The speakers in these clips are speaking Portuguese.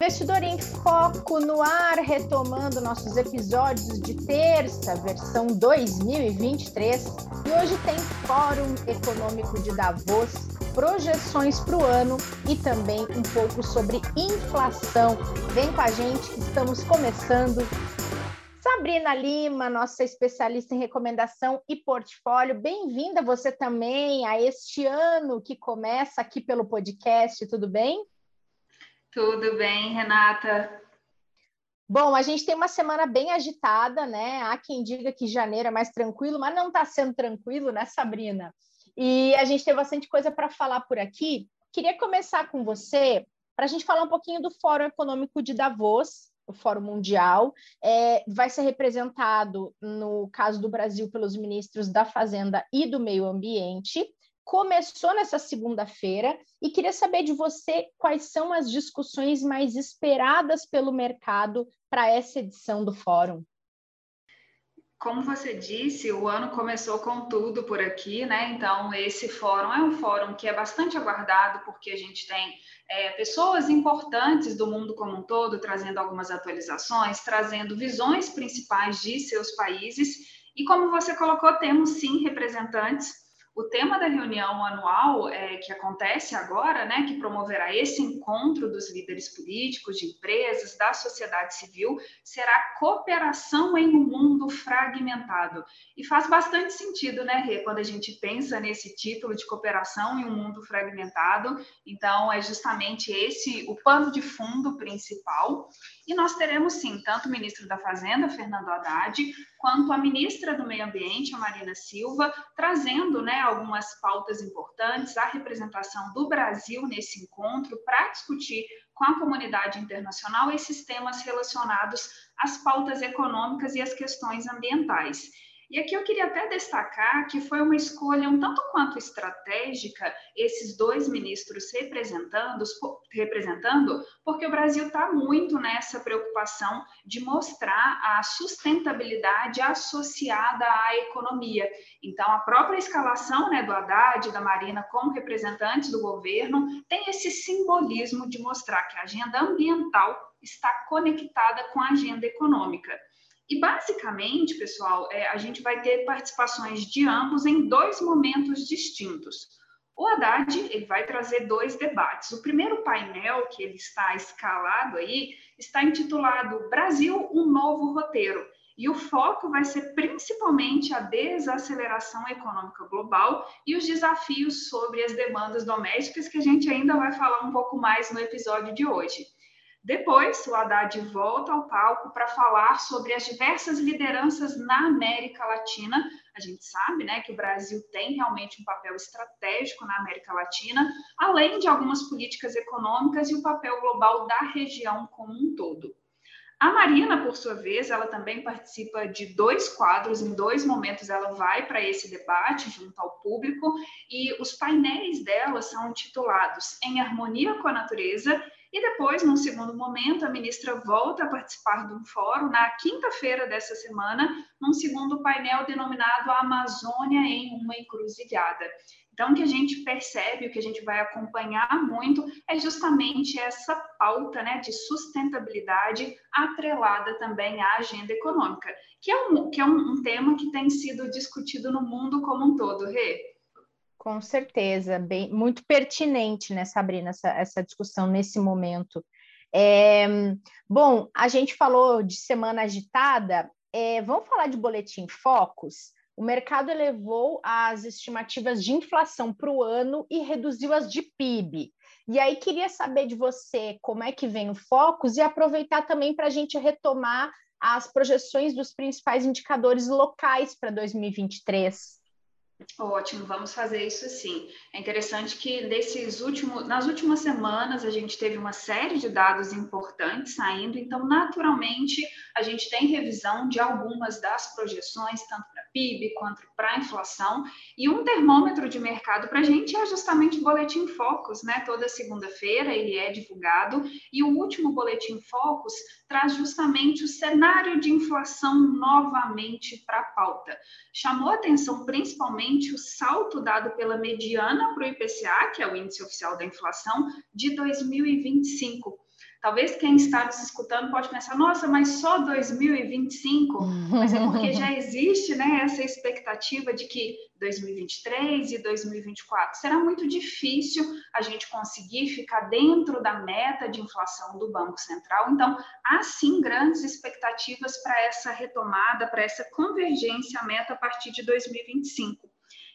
Investidor em Foco no ar, retomando nossos episódios de terça, versão 2023. E hoje tem Fórum Econômico de Davos, projeções para o ano e também um pouco sobre inflação. Vem com a gente estamos começando. Sabrina Lima, nossa especialista em recomendação e portfólio, bem-vinda você também a este ano que começa aqui pelo podcast, tudo bem? Tudo bem, Renata? Bom, a gente tem uma semana bem agitada, né? Há quem diga que janeiro é mais tranquilo, mas não está sendo tranquilo, né, Sabrina? E a gente tem bastante coisa para falar por aqui. Queria começar com você para a gente falar um pouquinho do Fórum Econômico de Davos, o Fórum Mundial. É, vai ser representado, no caso do Brasil, pelos ministros da Fazenda e do Meio Ambiente começou nessa segunda-feira e queria saber de você quais são as discussões mais esperadas pelo mercado para essa edição do fórum. Como você disse, o ano começou com tudo por aqui, né? Então, esse fórum é um fórum que é bastante aguardado, porque a gente tem é, pessoas importantes do mundo como um todo trazendo algumas atualizações, trazendo visões principais de seus países. E como você colocou, temos sim representantes o tema da reunião anual é, que acontece agora, né, que promoverá esse encontro dos líderes políticos, de empresas, da sociedade civil, será cooperação em um mundo fragmentado. E faz bastante sentido, né, Rê, quando a gente pensa nesse título de cooperação em um mundo fragmentado. Então, é justamente esse o pano de fundo principal. E nós teremos, sim, tanto o ministro da Fazenda, Fernando Haddad, quanto a ministra do Meio Ambiente, a Marina Silva, trazendo né, algumas pautas importantes, a representação do Brasil nesse encontro para discutir com a comunidade internacional esses temas relacionados às pautas econômicas e às questões ambientais. E aqui eu queria até destacar que foi uma escolha um tanto quanto estratégica esses dois ministros representando, representando porque o Brasil está muito nessa preocupação de mostrar a sustentabilidade associada à economia. Então, a própria escalação né, do Haddad da Marina como representantes do governo tem esse simbolismo de mostrar que a agenda ambiental está conectada com a agenda econômica. E basicamente, pessoal, é, a gente vai ter participações de ambos em dois momentos distintos. O Haddad ele vai trazer dois debates. O primeiro painel que ele está escalado aí está intitulado Brasil, um novo roteiro. E o foco vai ser principalmente a desaceleração econômica global e os desafios sobre as demandas domésticas, que a gente ainda vai falar um pouco mais no episódio de hoje. Depois, o Haddad volta ao palco para falar sobre as diversas lideranças na América Latina. A gente sabe né, que o Brasil tem realmente um papel estratégico na América Latina, além de algumas políticas econômicas e o papel global da região como um todo. A Marina, por sua vez, ela também participa de dois quadros, em dois momentos ela vai para esse debate junto ao público, e os painéis dela são titulados Em Harmonia com a Natureza e depois, num segundo momento, a ministra volta a participar de um fórum na quinta-feira dessa semana, num segundo painel denominado Amazônia em uma Encruzilhada. Então, o que a gente percebe, o que a gente vai acompanhar muito, é justamente essa pauta né, de sustentabilidade atrelada também à agenda econômica, que é um, que é um, um tema que tem sido discutido no mundo como um todo, Rê. Com certeza, bem, muito pertinente, né, Sabrina, essa, essa discussão nesse momento. É, bom, a gente falou de semana agitada, é, vamos falar de boletim Focus? O mercado elevou as estimativas de inflação para o ano e reduziu as de PIB. E aí queria saber de você como é que vem o Focus e aproveitar também para a gente retomar as projeções dos principais indicadores locais para 2023. Ótimo, vamos fazer isso sim. É interessante que nesses últimos, nas últimas semanas a gente teve uma série de dados importantes saindo, então naturalmente a gente tem revisão de algumas das projeções, tanto para PIB quanto para inflação, e um termômetro de mercado para a gente é justamente o Boletim Focus, né? Toda segunda-feira ele é divulgado, e o último Boletim Focus traz justamente o cenário de inflação novamente para a pauta. Chamou atenção principalmente o salto dado pela mediana para o IPCA, que é o índice oficial da inflação, de 2025. Talvez quem está nos escutando pode pensar, nossa, mas só 2025? Mas é porque já existe né, essa expectativa de que 2023 e 2024 será muito difícil a gente conseguir ficar dentro da meta de inflação do Banco Central. Então, há sim grandes expectativas para essa retomada, para essa convergência à meta a partir de 2025.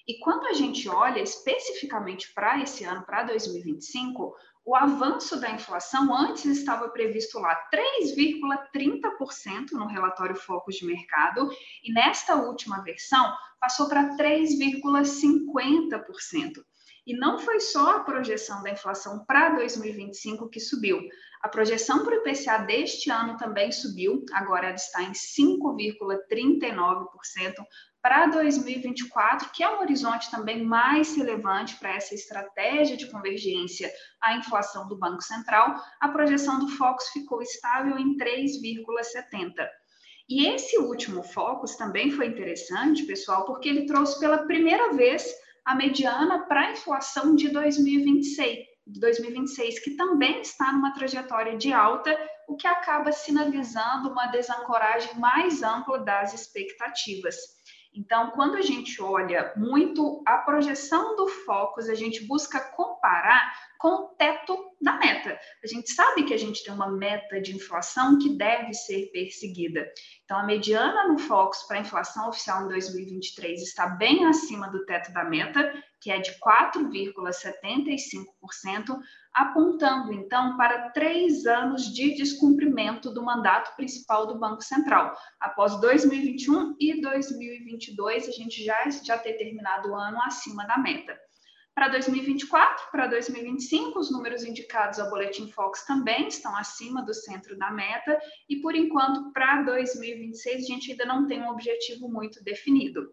E quando a gente olha especificamente para esse ano, para 2025, o avanço da inflação antes estava previsto lá 3,30% no relatório Focus de Mercado e nesta última versão passou para 3,50%. E não foi só a projeção da inflação para 2025 que subiu. A projeção para o IPCA deste ano também subiu, agora ela está em 5,39%, para 2024, que é um horizonte também mais relevante para essa estratégia de convergência à inflação do Banco Central, a projeção do Focus ficou estável em 3,70. E esse último Focus também foi interessante, pessoal, porque ele trouxe pela primeira vez a mediana para a inflação de 2026, 2026, que também está numa trajetória de alta, o que acaba sinalizando uma desancoragem mais ampla das expectativas. Então, quando a gente olha muito a projeção do Focus, a gente busca comparar com o teto da meta. A gente sabe que a gente tem uma meta de inflação que deve ser perseguida. Então, a mediana no Focus para a inflação oficial em 2023 está bem acima do teto da meta, que é de 4,75%, apontando então para três anos de descumprimento do mandato principal do Banco Central. Após 2021 e 2022, a gente já, já ter terminado o ano acima da meta. Para 2024, para 2025, os números indicados ao Boletim Fox também estão acima do centro da meta, e por enquanto, para 2026, a gente ainda não tem um objetivo muito definido.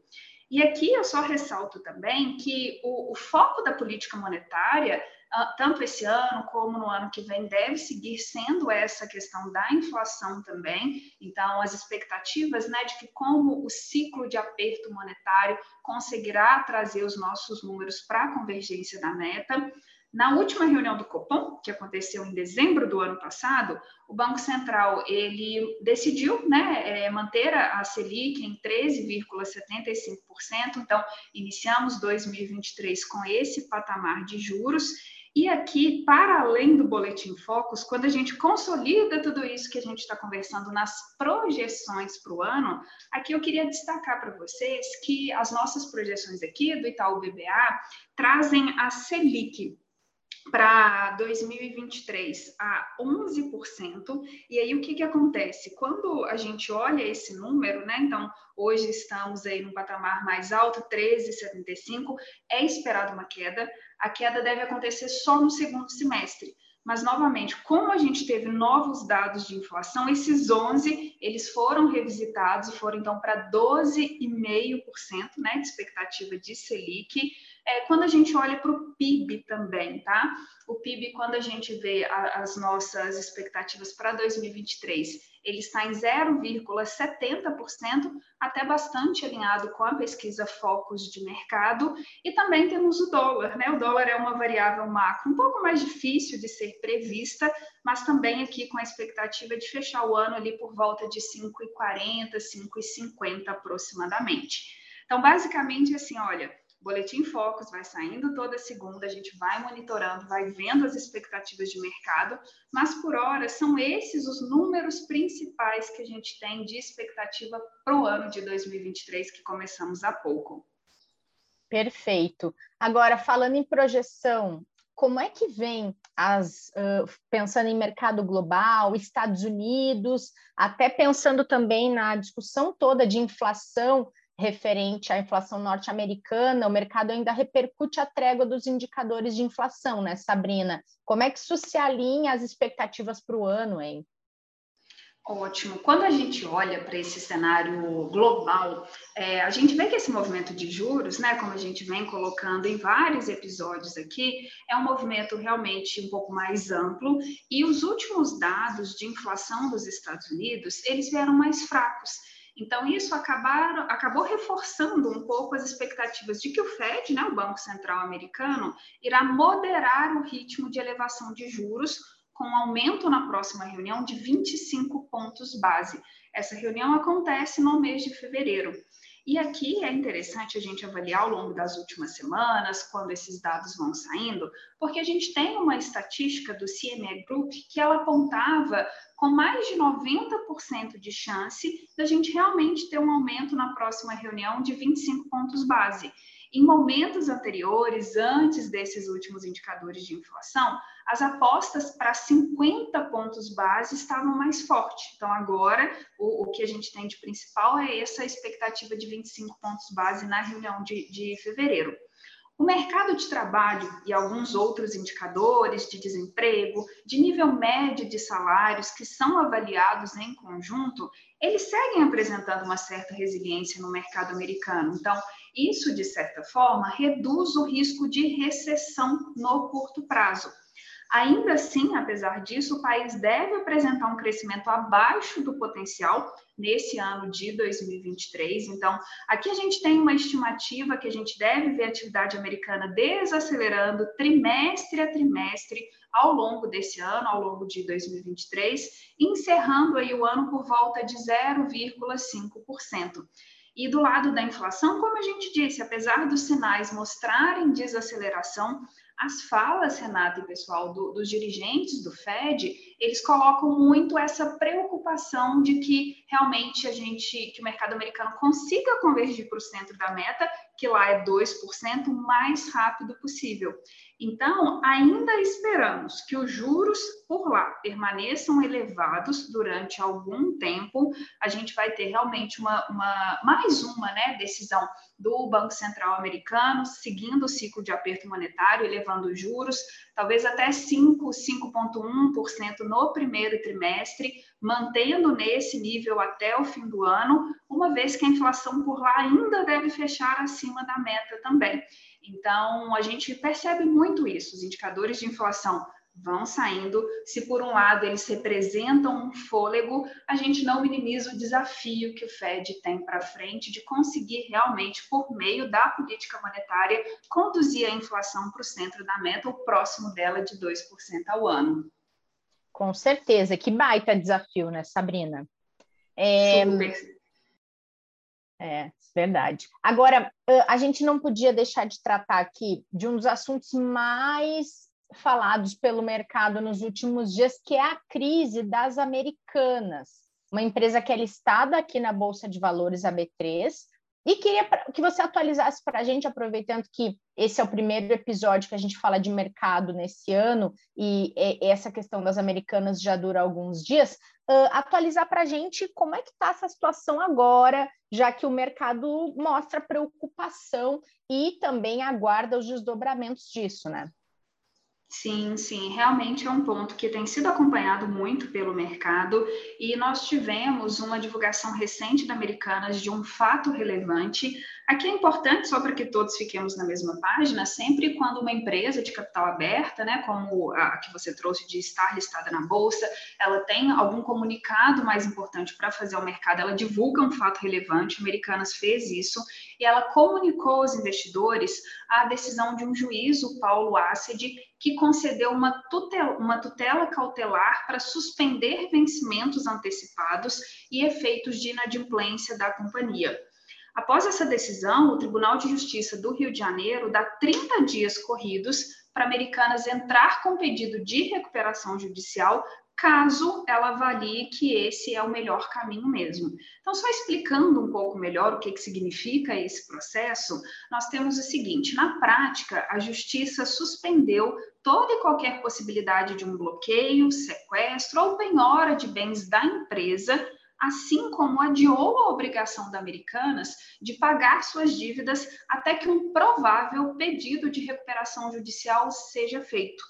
E aqui eu só ressalto também que o, o foco da política monetária ah, tanto esse ano como no ano que vem, deve seguir sendo essa questão da inflação também. Então, as expectativas né, de que como o ciclo de aperto monetário conseguirá trazer os nossos números para a convergência da meta. Na última reunião do Copom, que aconteceu em dezembro do ano passado, o Banco Central ele decidiu né, é, manter a Selic em 13,75%. Então, iniciamos 2023 com esse patamar de juros e aqui, para além do Boletim Focus, quando a gente consolida tudo isso que a gente está conversando nas projeções para o ano, aqui eu queria destacar para vocês que as nossas projeções aqui do Itaú BBA trazem a Selic para 2023 a 11%. E aí o que, que acontece? Quando a gente olha esse número, né? Então, hoje estamos aí no patamar mais alto, 13,75, é esperado uma queda a queda deve acontecer só no segundo semestre. Mas, novamente, como a gente teve novos dados de inflação, esses 11, eles foram revisitados e foram, então, para 12,5% né, de expectativa de Selic. É, quando a gente olha para o PIB também, tá? O PIB, quando a gente vê a, as nossas expectativas para 2023, ele está em 0,70%, até bastante alinhado com a pesquisa Focus de mercado, e também temos o dólar, né? O dólar é uma variável macro um pouco mais difícil de ser prevista, mas também aqui com a expectativa de fechar o ano ali por volta de 5,40, 5,50 aproximadamente. Então, basicamente, assim, olha, Boletim Focus vai saindo toda segunda, a gente vai monitorando, vai vendo as expectativas de mercado, mas por hora são esses os números principais que a gente tem de expectativa para o ano de 2023 que começamos há pouco. Perfeito. Agora, falando em projeção, como é que vem as uh, pensando em mercado global, Estados Unidos, até pensando também na discussão toda de inflação referente à inflação norte-americana, o mercado ainda repercute a trégua dos indicadores de inflação, né, Sabrina? Como é que isso se alinha às expectativas para o ano, hein? Ótimo. Quando a gente olha para esse cenário global, é, a gente vê que esse movimento de juros, né, como a gente vem colocando em vários episódios aqui, é um movimento realmente um pouco mais amplo e os últimos dados de inflação dos Estados Unidos, eles vieram mais fracos. Então, isso acabaram, acabou reforçando um pouco as expectativas de que o Fed, né, o Banco Central Americano, irá moderar o ritmo de elevação de juros com um aumento na próxima reunião de 25 pontos base. Essa reunião acontece no mês de fevereiro. E aqui é interessante a gente avaliar ao longo das últimas semanas, quando esses dados vão saindo, porque a gente tem uma estatística do CME Group que ela apontava com mais de 90% de chance da gente realmente ter um aumento na próxima reunião de 25 pontos base. Em momentos anteriores, antes desses últimos indicadores de inflação, as apostas para 50 pontos base estavam mais fortes. Então, agora, o, o, que a gente tem de principal é essa expectativa de 25 pontos base na reunião de, de fevereiro. O mercado de trabalho e alguns outros indicadores de desemprego, de nível médio de salários que são avaliados em conjunto, eles seguem apresentando uma certa resiliência no mercado americano. Então, isso, de certa forma, reduz o risco de recessão no curto prazo. Ainda assim, apesar disso, o país deve apresentar um crescimento abaixo do potencial nesse ano de 2023. Então, aqui a gente tem uma estimativa que a gente deve ver a atividade americana desacelerando trimestre a trimestre ao longo desse ano, ao longo de 2023, encerrando aí o ano por volta de 0,5%. E do lado da inflação, como a gente disse, apesar dos sinais mostrarem desaceleração, as falas, Renata e pessoal, do, dos dirigentes do Fed, eles colocam muito essa preocupação de que realmente a gente, que o mercado americano consiga convergir para o centro da meta, que lá é 2%, o mais rápido possível. Então, ainda esperamos que os juros por lá permaneçam elevados durante algum tempo. A gente vai ter realmente uma, uma mais uma né, decisão do Banco Central americano, seguindo o ciclo de aperto monetário, elevando os juros, talvez até 5, 5,1% no primeiro trimestre, mantendo nesse nível até o fim do ano, uma vez que a inflação por lá ainda deve fechar acima da meta também. Então, a gente percebe muito isso, os indicadores de inflação vão saindo. Se por um lado eles representam um fôlego, a gente não minimiza o desafio que o Fed tem para frente de conseguir realmente, por meio da política monetária, conduzir a inflação para o centro da meta, o próximo dela de 2% ao ano. Com certeza, que baita desafio, né, Sabrina? É... Super. É, verdade. Agora, a gente não podia deixar de tratar aqui de um dos assuntos mais falados pelo mercado nos últimos dias, que é a crise das americanas, uma empresa que é listada aqui na Bolsa de Valores AB3, e queria que você atualizasse para a gente, aproveitando que esse é o primeiro episódio que a gente fala de mercado nesse ano, e essa questão das americanas já dura alguns dias, uh, atualizar para a gente como é que está essa situação agora, já que o mercado mostra preocupação e também aguarda os desdobramentos disso, né? Sim, sim, realmente é um ponto que tem sido acompanhado muito pelo mercado e nós tivemos uma divulgação recente da Americanas de um fato relevante. Aqui é importante, só para que todos fiquemos na mesma página, sempre quando uma empresa de capital aberta, né, como a que você trouxe de estar listada na bolsa, ela tem algum comunicado mais importante para fazer ao mercado, ela divulga um fato relevante. Americanas fez isso e ela comunicou aos investidores a decisão de um juiz, o Paulo Acid, que concedeu uma tutela, uma tutela cautelar para suspender vencimentos antecipados e efeitos de inadimplência da companhia. Após essa decisão, o Tribunal de Justiça do Rio de Janeiro dá 30 dias corridos para Americanas entrar com pedido de recuperação judicial caso ela avalie que esse é o melhor caminho mesmo. Então, só explicando um pouco melhor o que, que significa esse processo, nós temos o seguinte: na prática, a justiça suspendeu toda e qualquer possibilidade de um bloqueio, sequestro ou penhora de bens da empresa, assim como adiou a obrigação da Americanas de pagar suas dívidas até que um provável pedido de recuperação judicial seja feito.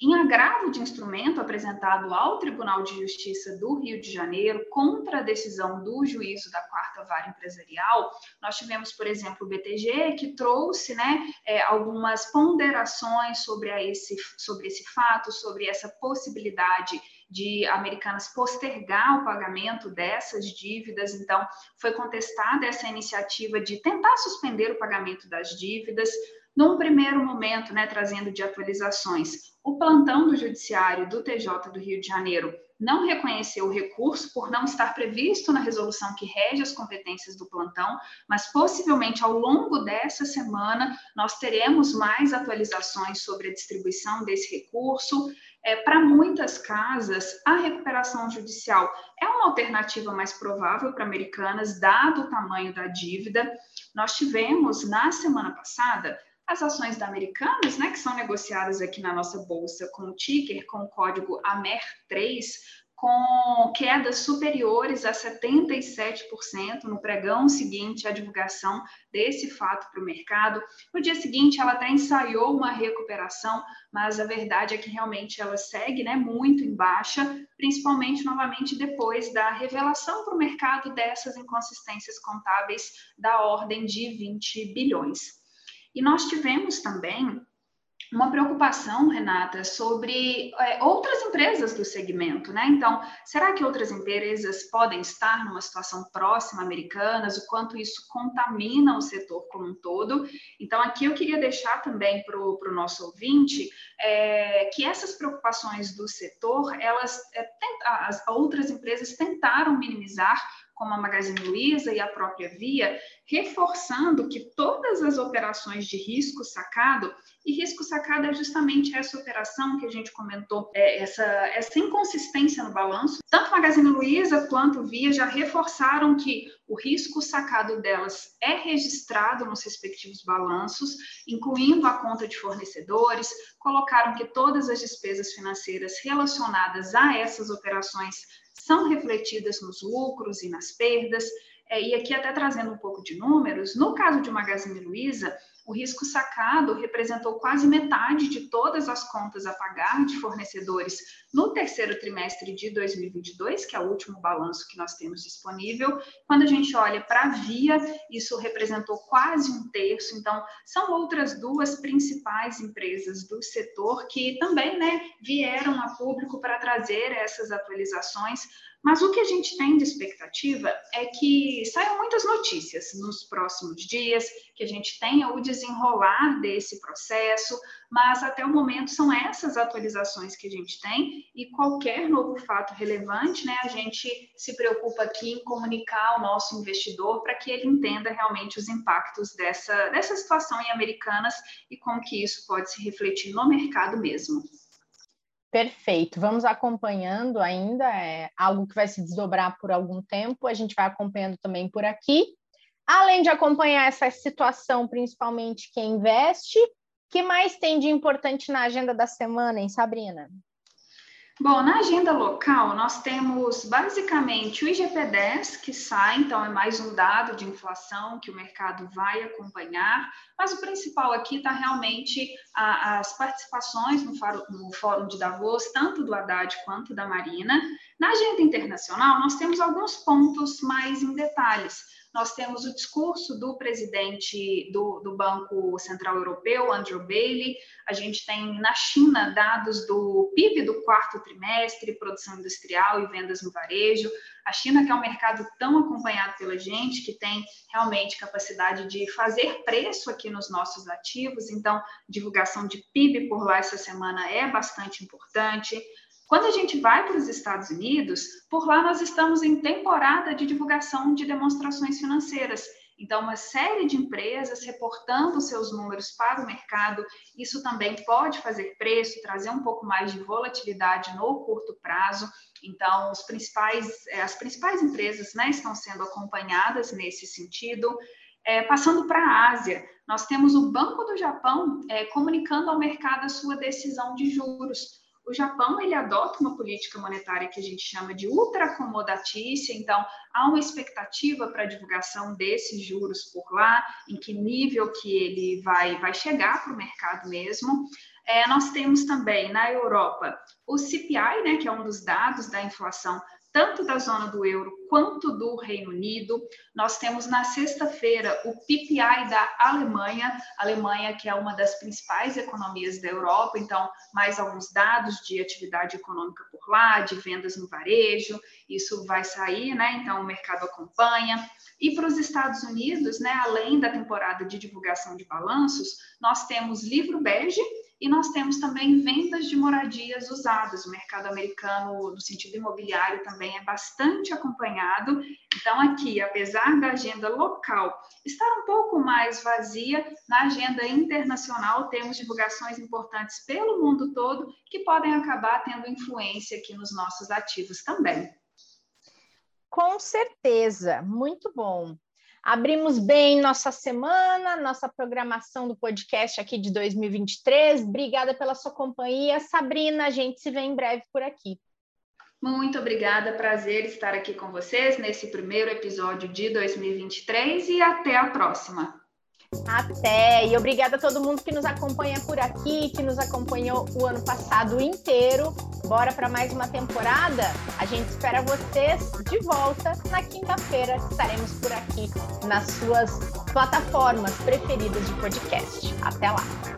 Em agravo de instrumento apresentado ao Tribunal de Justiça do Rio de Janeiro contra a decisão do juízo da quarta vara empresarial, nós tivemos, por exemplo, o BTG, que trouxe né, é, algumas ponderações sobre, esse, sobre esse fato, sobre essa possibilidade de Americanas postergar o pagamento dessas dívidas. Então, foi contestada essa iniciativa de tentar suspender o pagamento das dívidas. Num primeiro momento, né, trazendo de atualizações, o plantão do Judiciário do TJ do Rio de Janeiro não reconheceu o recurso por não estar previsto na resolução que rege as competências do plantão, mas possivelmente ao longo dessa semana nós teremos mais atualizações sobre a distribuição desse recurso. É, para muitas casas, a recuperação judicial é uma alternativa mais provável para americanas, dado o tamanho da dívida. Nós tivemos na semana passada as ações da Americanas, né, que são negociadas aqui na nossa bolsa com o ticker, com o código AMER3, com quedas superiores a 77% no pregão seguinte à divulgação desse fato para o mercado. No dia seguinte, ela até ensaiou uma recuperação, mas a verdade é que realmente ela segue né, muito em baixa, principalmente novamente depois da revelação para o mercado dessas inconsistências contábeis da ordem de 20 bilhões. E nós tivemos também uma preocupação, Renata, sobre é, outras empresas do segmento, né? Então, será que outras empresas podem estar numa situação próxima americanas? O quanto isso contamina o setor como um todo? Então, aqui eu queria deixar também para o nosso ouvinte é, que essas preocupações do setor, elas é, as outras empresas tentaram minimizar como a Magazine Luiza e a própria Via, reforçando que todas as operações de risco sacado, e risco sacado é justamente essa operação que a gente comentou, é, essa, essa inconsistência no balanço, tanto Magazine Luiza quanto Via já reforçaram que o risco sacado delas é registrado nos respectivos balanços, incluindo a conta de fornecedores, colocaram que todas as despesas financeiras relacionadas a essas operações são refletidas nos lucros e nas perdas. É, e aqui, até trazendo um pouco de números, no caso de Magazine Luiza, o risco sacado representou quase metade de todas as contas a pagar de fornecedores no terceiro trimestre de 2022, que é o último balanço que nós temos disponível. Quando a gente olha para a Via, isso representou quase um terço. Então, são outras duas principais empresas do setor que também né, vieram a público para trazer essas atualizações mas o que a gente tem de expectativa é que saiam muitas notícias nos próximos dias, que a gente tenha o desenrolar desse processo, mas até o momento são essas atualizações que a gente tem e qualquer novo fato relevante, né, a gente se preocupa aqui em comunicar ao nosso investidor para que ele entenda realmente os impactos dessa, dessa situação em Americanas e como que isso pode se refletir no mercado mesmo. Perfeito. Vamos acompanhando ainda, é algo que vai se desdobrar por algum tempo, a gente vai acompanhando também por aqui. Além de acompanhar essa situação, principalmente quem investe, que mais tem de importante na agenda da semana, hein, Sabrina? Bom, na agenda local, nós temos basicamente o IGP-10 que sai, então é mais um dado de inflação que o mercado vai acompanhar, mas o principal aqui está realmente a, as participações no, faro, no Fórum de Davos, tanto do Haddad quanto da Marina. Na agenda internacional, nós temos alguns pontos mais em detalhes nós temos o discurso do presidente do, do, Banco Central Europeu, Andrew Bailey, a gente tem na China dados do PIB do quarto trimestre, produção industrial e vendas no varejo. A China, que é um mercado tão acompanhado pela gente, que tem realmente capacidade de fazer preço aqui nos nossos ativos, então, divulgação de PIB por lá essa semana é bastante importante. Quando a gente vai para os Estados Unidos, por lá nós estamos em temporada de divulgação de demonstrações financeiras. Então, uma série de empresas reportando seus números para o mercado, isso também pode fazer preço, trazer um pouco mais de volatilidade no curto prazo. Então, principais, eh, as principais empresas né, estão sendo acompanhadas nesse sentido. É, passando para a Ásia, nós temos o Banco do Japão é, comunicando ao mercado a sua decisão de juros o Japão ele adota uma política monetária que a gente chama de ultracomodatícia, então há uma expectativa para a divulgação desses juros por lá, em que nível que ele vai, vai chegar para o mercado mesmo. É, nós temos também na Europa o CPI, né, que é um dos dados da inflação tanto da zona do euro quanto do Reino Unido. Nós temos na sexta-feira o PPI da Alemanha, Alemanha que é uma das principais economias da Europa, então mais alguns dados de atividade econômica por lá, de vendas no varejo, isso vai sair, né? Então o mercado acompanha. E para os Estados Unidos, né, além da temporada de divulgação de balanços, nós temos livro bege e nós temos também vendas de moradias usadas. O mercado americano, no sentido imobiliário, também é bastante acompanhado. Então, aqui, apesar da agenda local estar um pouco mais vazia, na agenda internacional temos divulgações importantes pelo mundo todo que podem acabar tendo influência aqui nos nossos ativos também. Com certeza, muito bom. Abrimos bem nossa semana, nossa programação do podcast aqui de 2023. Obrigada pela sua companhia. Sabrina, a gente se vê em breve por aqui. Muito obrigada, prazer estar aqui com vocês nesse primeiro episódio de 2023 e até a próxima. Até! E obrigada a todo mundo que nos acompanha por aqui, que nos acompanhou o ano passado inteiro. Bora para mais uma temporada? A gente espera vocês de volta na quinta-feira. Estaremos por aqui nas suas plataformas preferidas de podcast. Até lá!